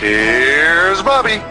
Here's Bobby.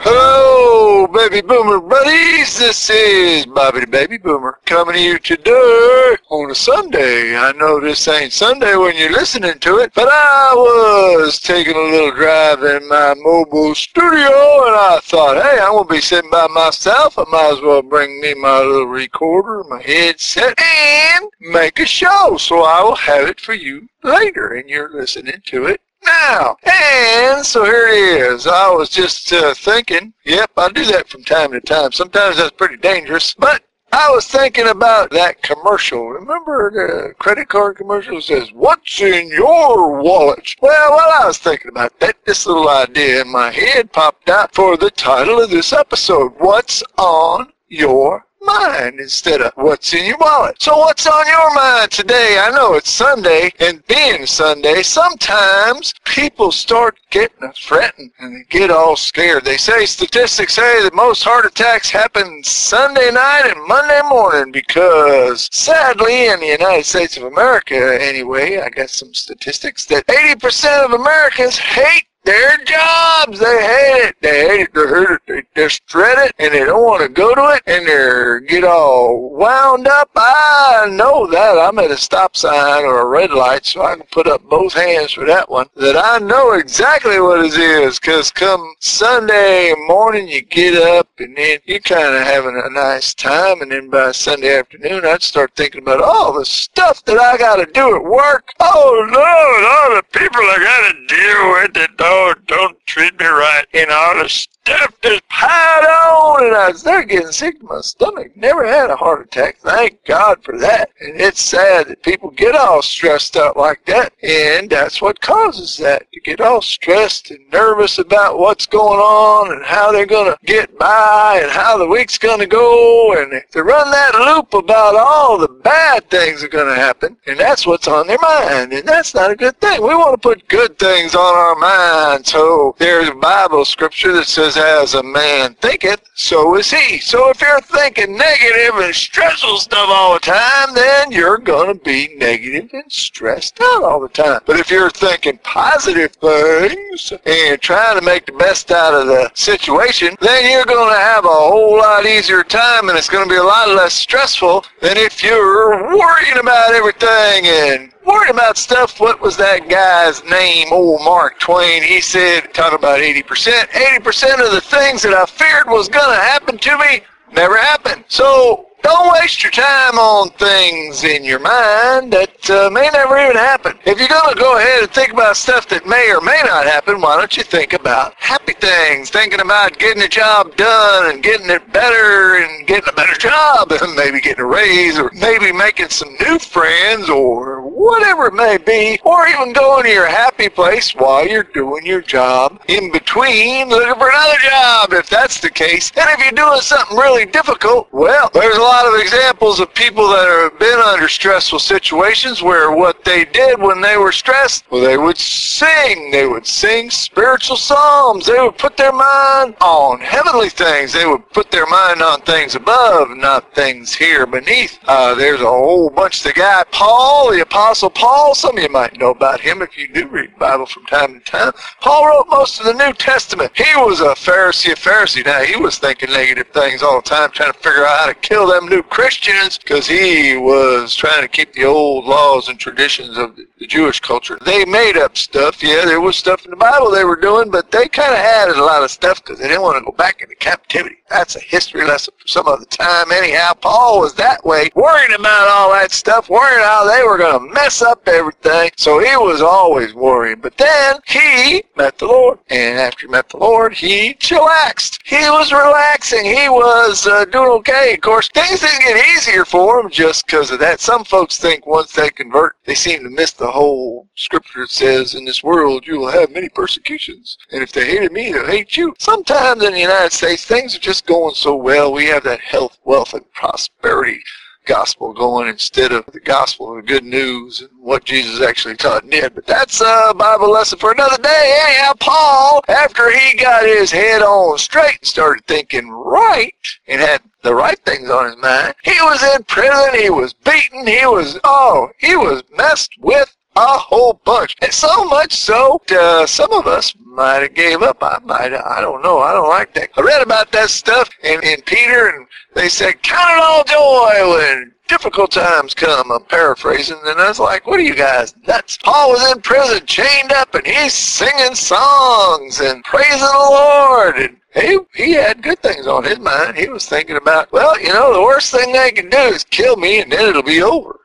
Hello, baby boomer buddies. This is Bobby the Baby Boomer coming to you today on a Sunday. I know this ain't Sunday when you're listening to it, but I was taking a little drive in my mobile studio and I thought, hey, I'm going to be sitting by myself. I might as well bring me my little recorder, my headset, and make a show. So I will have it for you later and you're listening to it now. And so here it is. I was just uh, thinking, yep, I do that from time to time. Sometimes that's pretty dangerous, but I was thinking about that commercial. Remember the credit card commercial says, what's in your wallet? Well, while I was thinking about that, this little idea in my head popped out for the title of this episode. What's on your mind instead of what's in your wallet. So what's on your mind today? I know it's Sunday, and being Sunday, sometimes people start getting a fretting and they get all scared. They say statistics say that most heart attacks happen Sunday night and Monday morning because sadly in the United States of America anyway, I got some statistics that 80% of Americans hate their jobs. They hate it. They hate it. They hate it. They just dread it, and they don't want to go to it, and they get all wound up. I know that. I'm at a stop sign or a red light, so I can put up both hands for that one. That I know exactly what it is, because come Sunday morning, you get up, and then you're kind of having a nice time, and then by Sunday afternoon, I'd start thinking about all the stuff that I got to do at work. Oh, Lord, all the people I got to deal with that don't oh, don't treat me right. All the stuff just piled on, and I started getting sick to my stomach. Never had a heart attack. Thank God for that. And it's sad that people get all stressed out like that, and that's what causes that. To get all stressed and nervous about what's going on and how they're going to get by and how the week's going to go, and to run that loop about all the bad things are going to happen, and that's what's on their mind, and that's not a good thing. We want to put good things on our mind. So there's Bible scripture that says, as a man thinketh, so is he. So if you're thinking negative and stressful stuff all the time, then you're going to be negative and stressed out all the time. But if you're thinking positive things and trying to make the best out of the situation, then you're going to have a whole lot easier time and it's going to be a lot less stressful than if you're worrying about everything and worried about stuff. What was that guy's name? Old Mark Twain. He said, talk about 80%. 80% of the things that I feared was going to happen to me never happened. So don't waste your time on things in your mind that uh, may never even happen. If you're going to go ahead and think about stuff that may or may not happen, why don't you think about happy things? Thinking about getting a job done and getting it better and getting a better job and maybe getting a raise or maybe making some new friends or whatever it may be, or even going to your happy place while you're doing your job in between looking for another job if that's the case. And if you're doing something really difficult, well, there's a lot of examples of people that have been under stressful situations where what they did when they were stressed, well, they would sing. They would sing spiritual psalms. They would put their mind on heavenly things. They would put their mind on things above, not things here beneath. Uh, there's a whole bunch. The guy Paul, the Apostle Paul, some of you might know about him if you do read Bible from time to time. Paul wrote most of the New Testament. He was a Pharisee, a Pharisee. Now, he was thinking negative things all the time, trying to figure out how to kill them new Christians because he was trying to keep the old laws and traditions of the Jewish culture. They made up stuff. Yeah, there was stuff in the Bible they were doing, but they kind of added a lot of stuff because they didn't want to go back into captivity. That's a history lesson for some other time. Anyhow, Paul was that way, worrying about all that stuff, worrying how they were going to mess up everything. So he was always worrying. But then he met the Lord. And after he met the Lord, he chillaxed. He was relaxing. He was uh, doing okay. Of course, things didn't get easier for him just because of that. Some folks think once they convert, they seem to miss the whole scripture says, in this world you will have many persecutions. And if they hated me, they'll hate you. Sometimes in the United States, things are just going so well. We have that health, wealth, and prosperity gospel going instead of the gospel of the good news and what Jesus actually taught did. But that's a Bible lesson for another day. Anyhow, Paul, after he got his head on straight and started thinking right and had the right things on his mind, he was in prison, he was beaten, he was, oh, he was messed with a whole bunch. And so much so, uh, some of us might have gave up. I might, I don't know. I don't like that. I read about that stuff in, in Peter, and they said, count it all joy when difficult times come. I'm paraphrasing, and I was like, what are you guys nuts? Paul was in prison, chained up, and he's singing songs and praising the Lord. And he, he had good things on his mind. He was thinking about, well, you know, the worst thing they can do is kill me, and then it'll be over.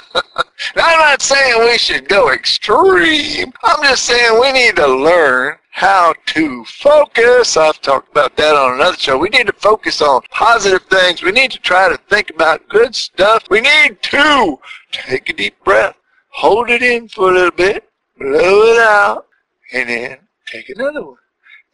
I'm not saying we should go extreme. I'm just saying we need to learn how to focus. I've talked about that on another show. We need to focus on positive things. We need to try to think about good stuff. We need to take a deep breath, hold it in for a little bit, blow it out, and then take another one.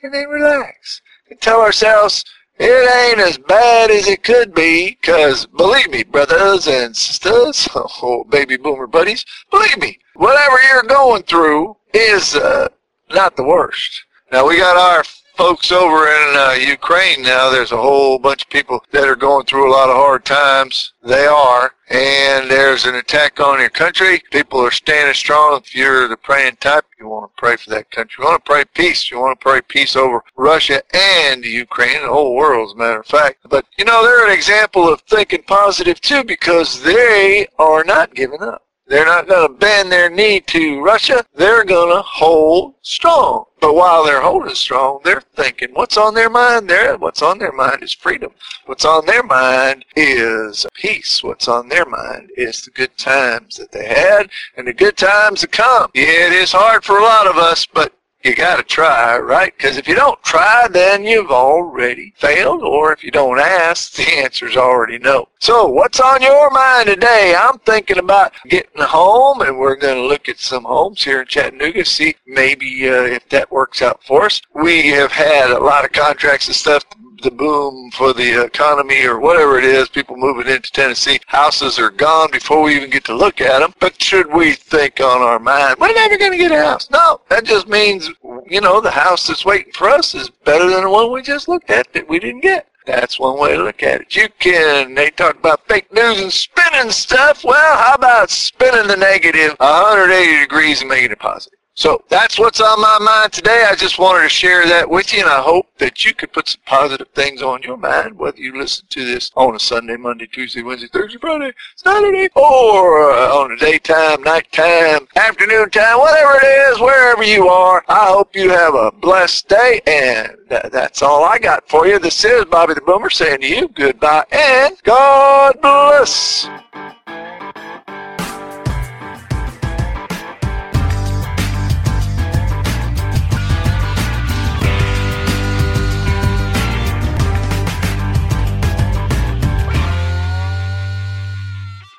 And then relax. And tell ourselves, it ain't as bad as it could be, because believe me, brothers and sisters, oh, baby boomer buddies, believe me, whatever you're going through is uh, not the worst. Now, we got our folks over in uh, Ukraine now, there's a whole bunch of people that are going through a lot of hard times. They are. And there's an attack on your country. People are standing strong. If you're the praying type, you want to pray for that country. You want to pray peace. You want to pray peace over Russia and Ukraine, the whole world, as a matter of fact. But, you know, they're an example of thinking positive, too, because they are not giving up. They're not going to bend their knee to Russia. They're going to hold strong. But while they're holding strong, they're thinking what's on their mind there? What's on their mind is freedom. What's on their mind is peace. What's on their mind is the good times that they had and the good times to come. Yeah, it is hard for a lot of us, but you got to try, right? Because if you don't try, then you've already failed, or if you don't ask, the answer's already no. So, what's on your mind today? I'm thinking about getting a home, and we're going to look at some homes here in Chattanooga, see maybe uh, if that works out for us. We have had a lot of contracts and stuff the boom for the economy or whatever it is, people moving into Tennessee, houses are gone before we even get to look at them. But should we think on our mind, we're never going to get a house? No, that just means, you know, the house that's waiting for us is better than the one we just looked at that we didn't get. That's one way to look at it. You can, they talk about fake news and spinning stuff. Well, how about spinning the negative 180 degrees and making it positive? So that's what's on my mind today. I just wanted to share that with you, and I hope that you could put some positive things on your mind, whether you listen to this on a Sunday, Monday, Tuesday, Wednesday, Thursday, Friday, Saturday, or uh, on a daytime, nighttime, afternoon time, whatever it is, wherever you are. I hope you have a blessed day, and that's all I got for you. This is Bobby the Boomer saying to you goodbye and God bless.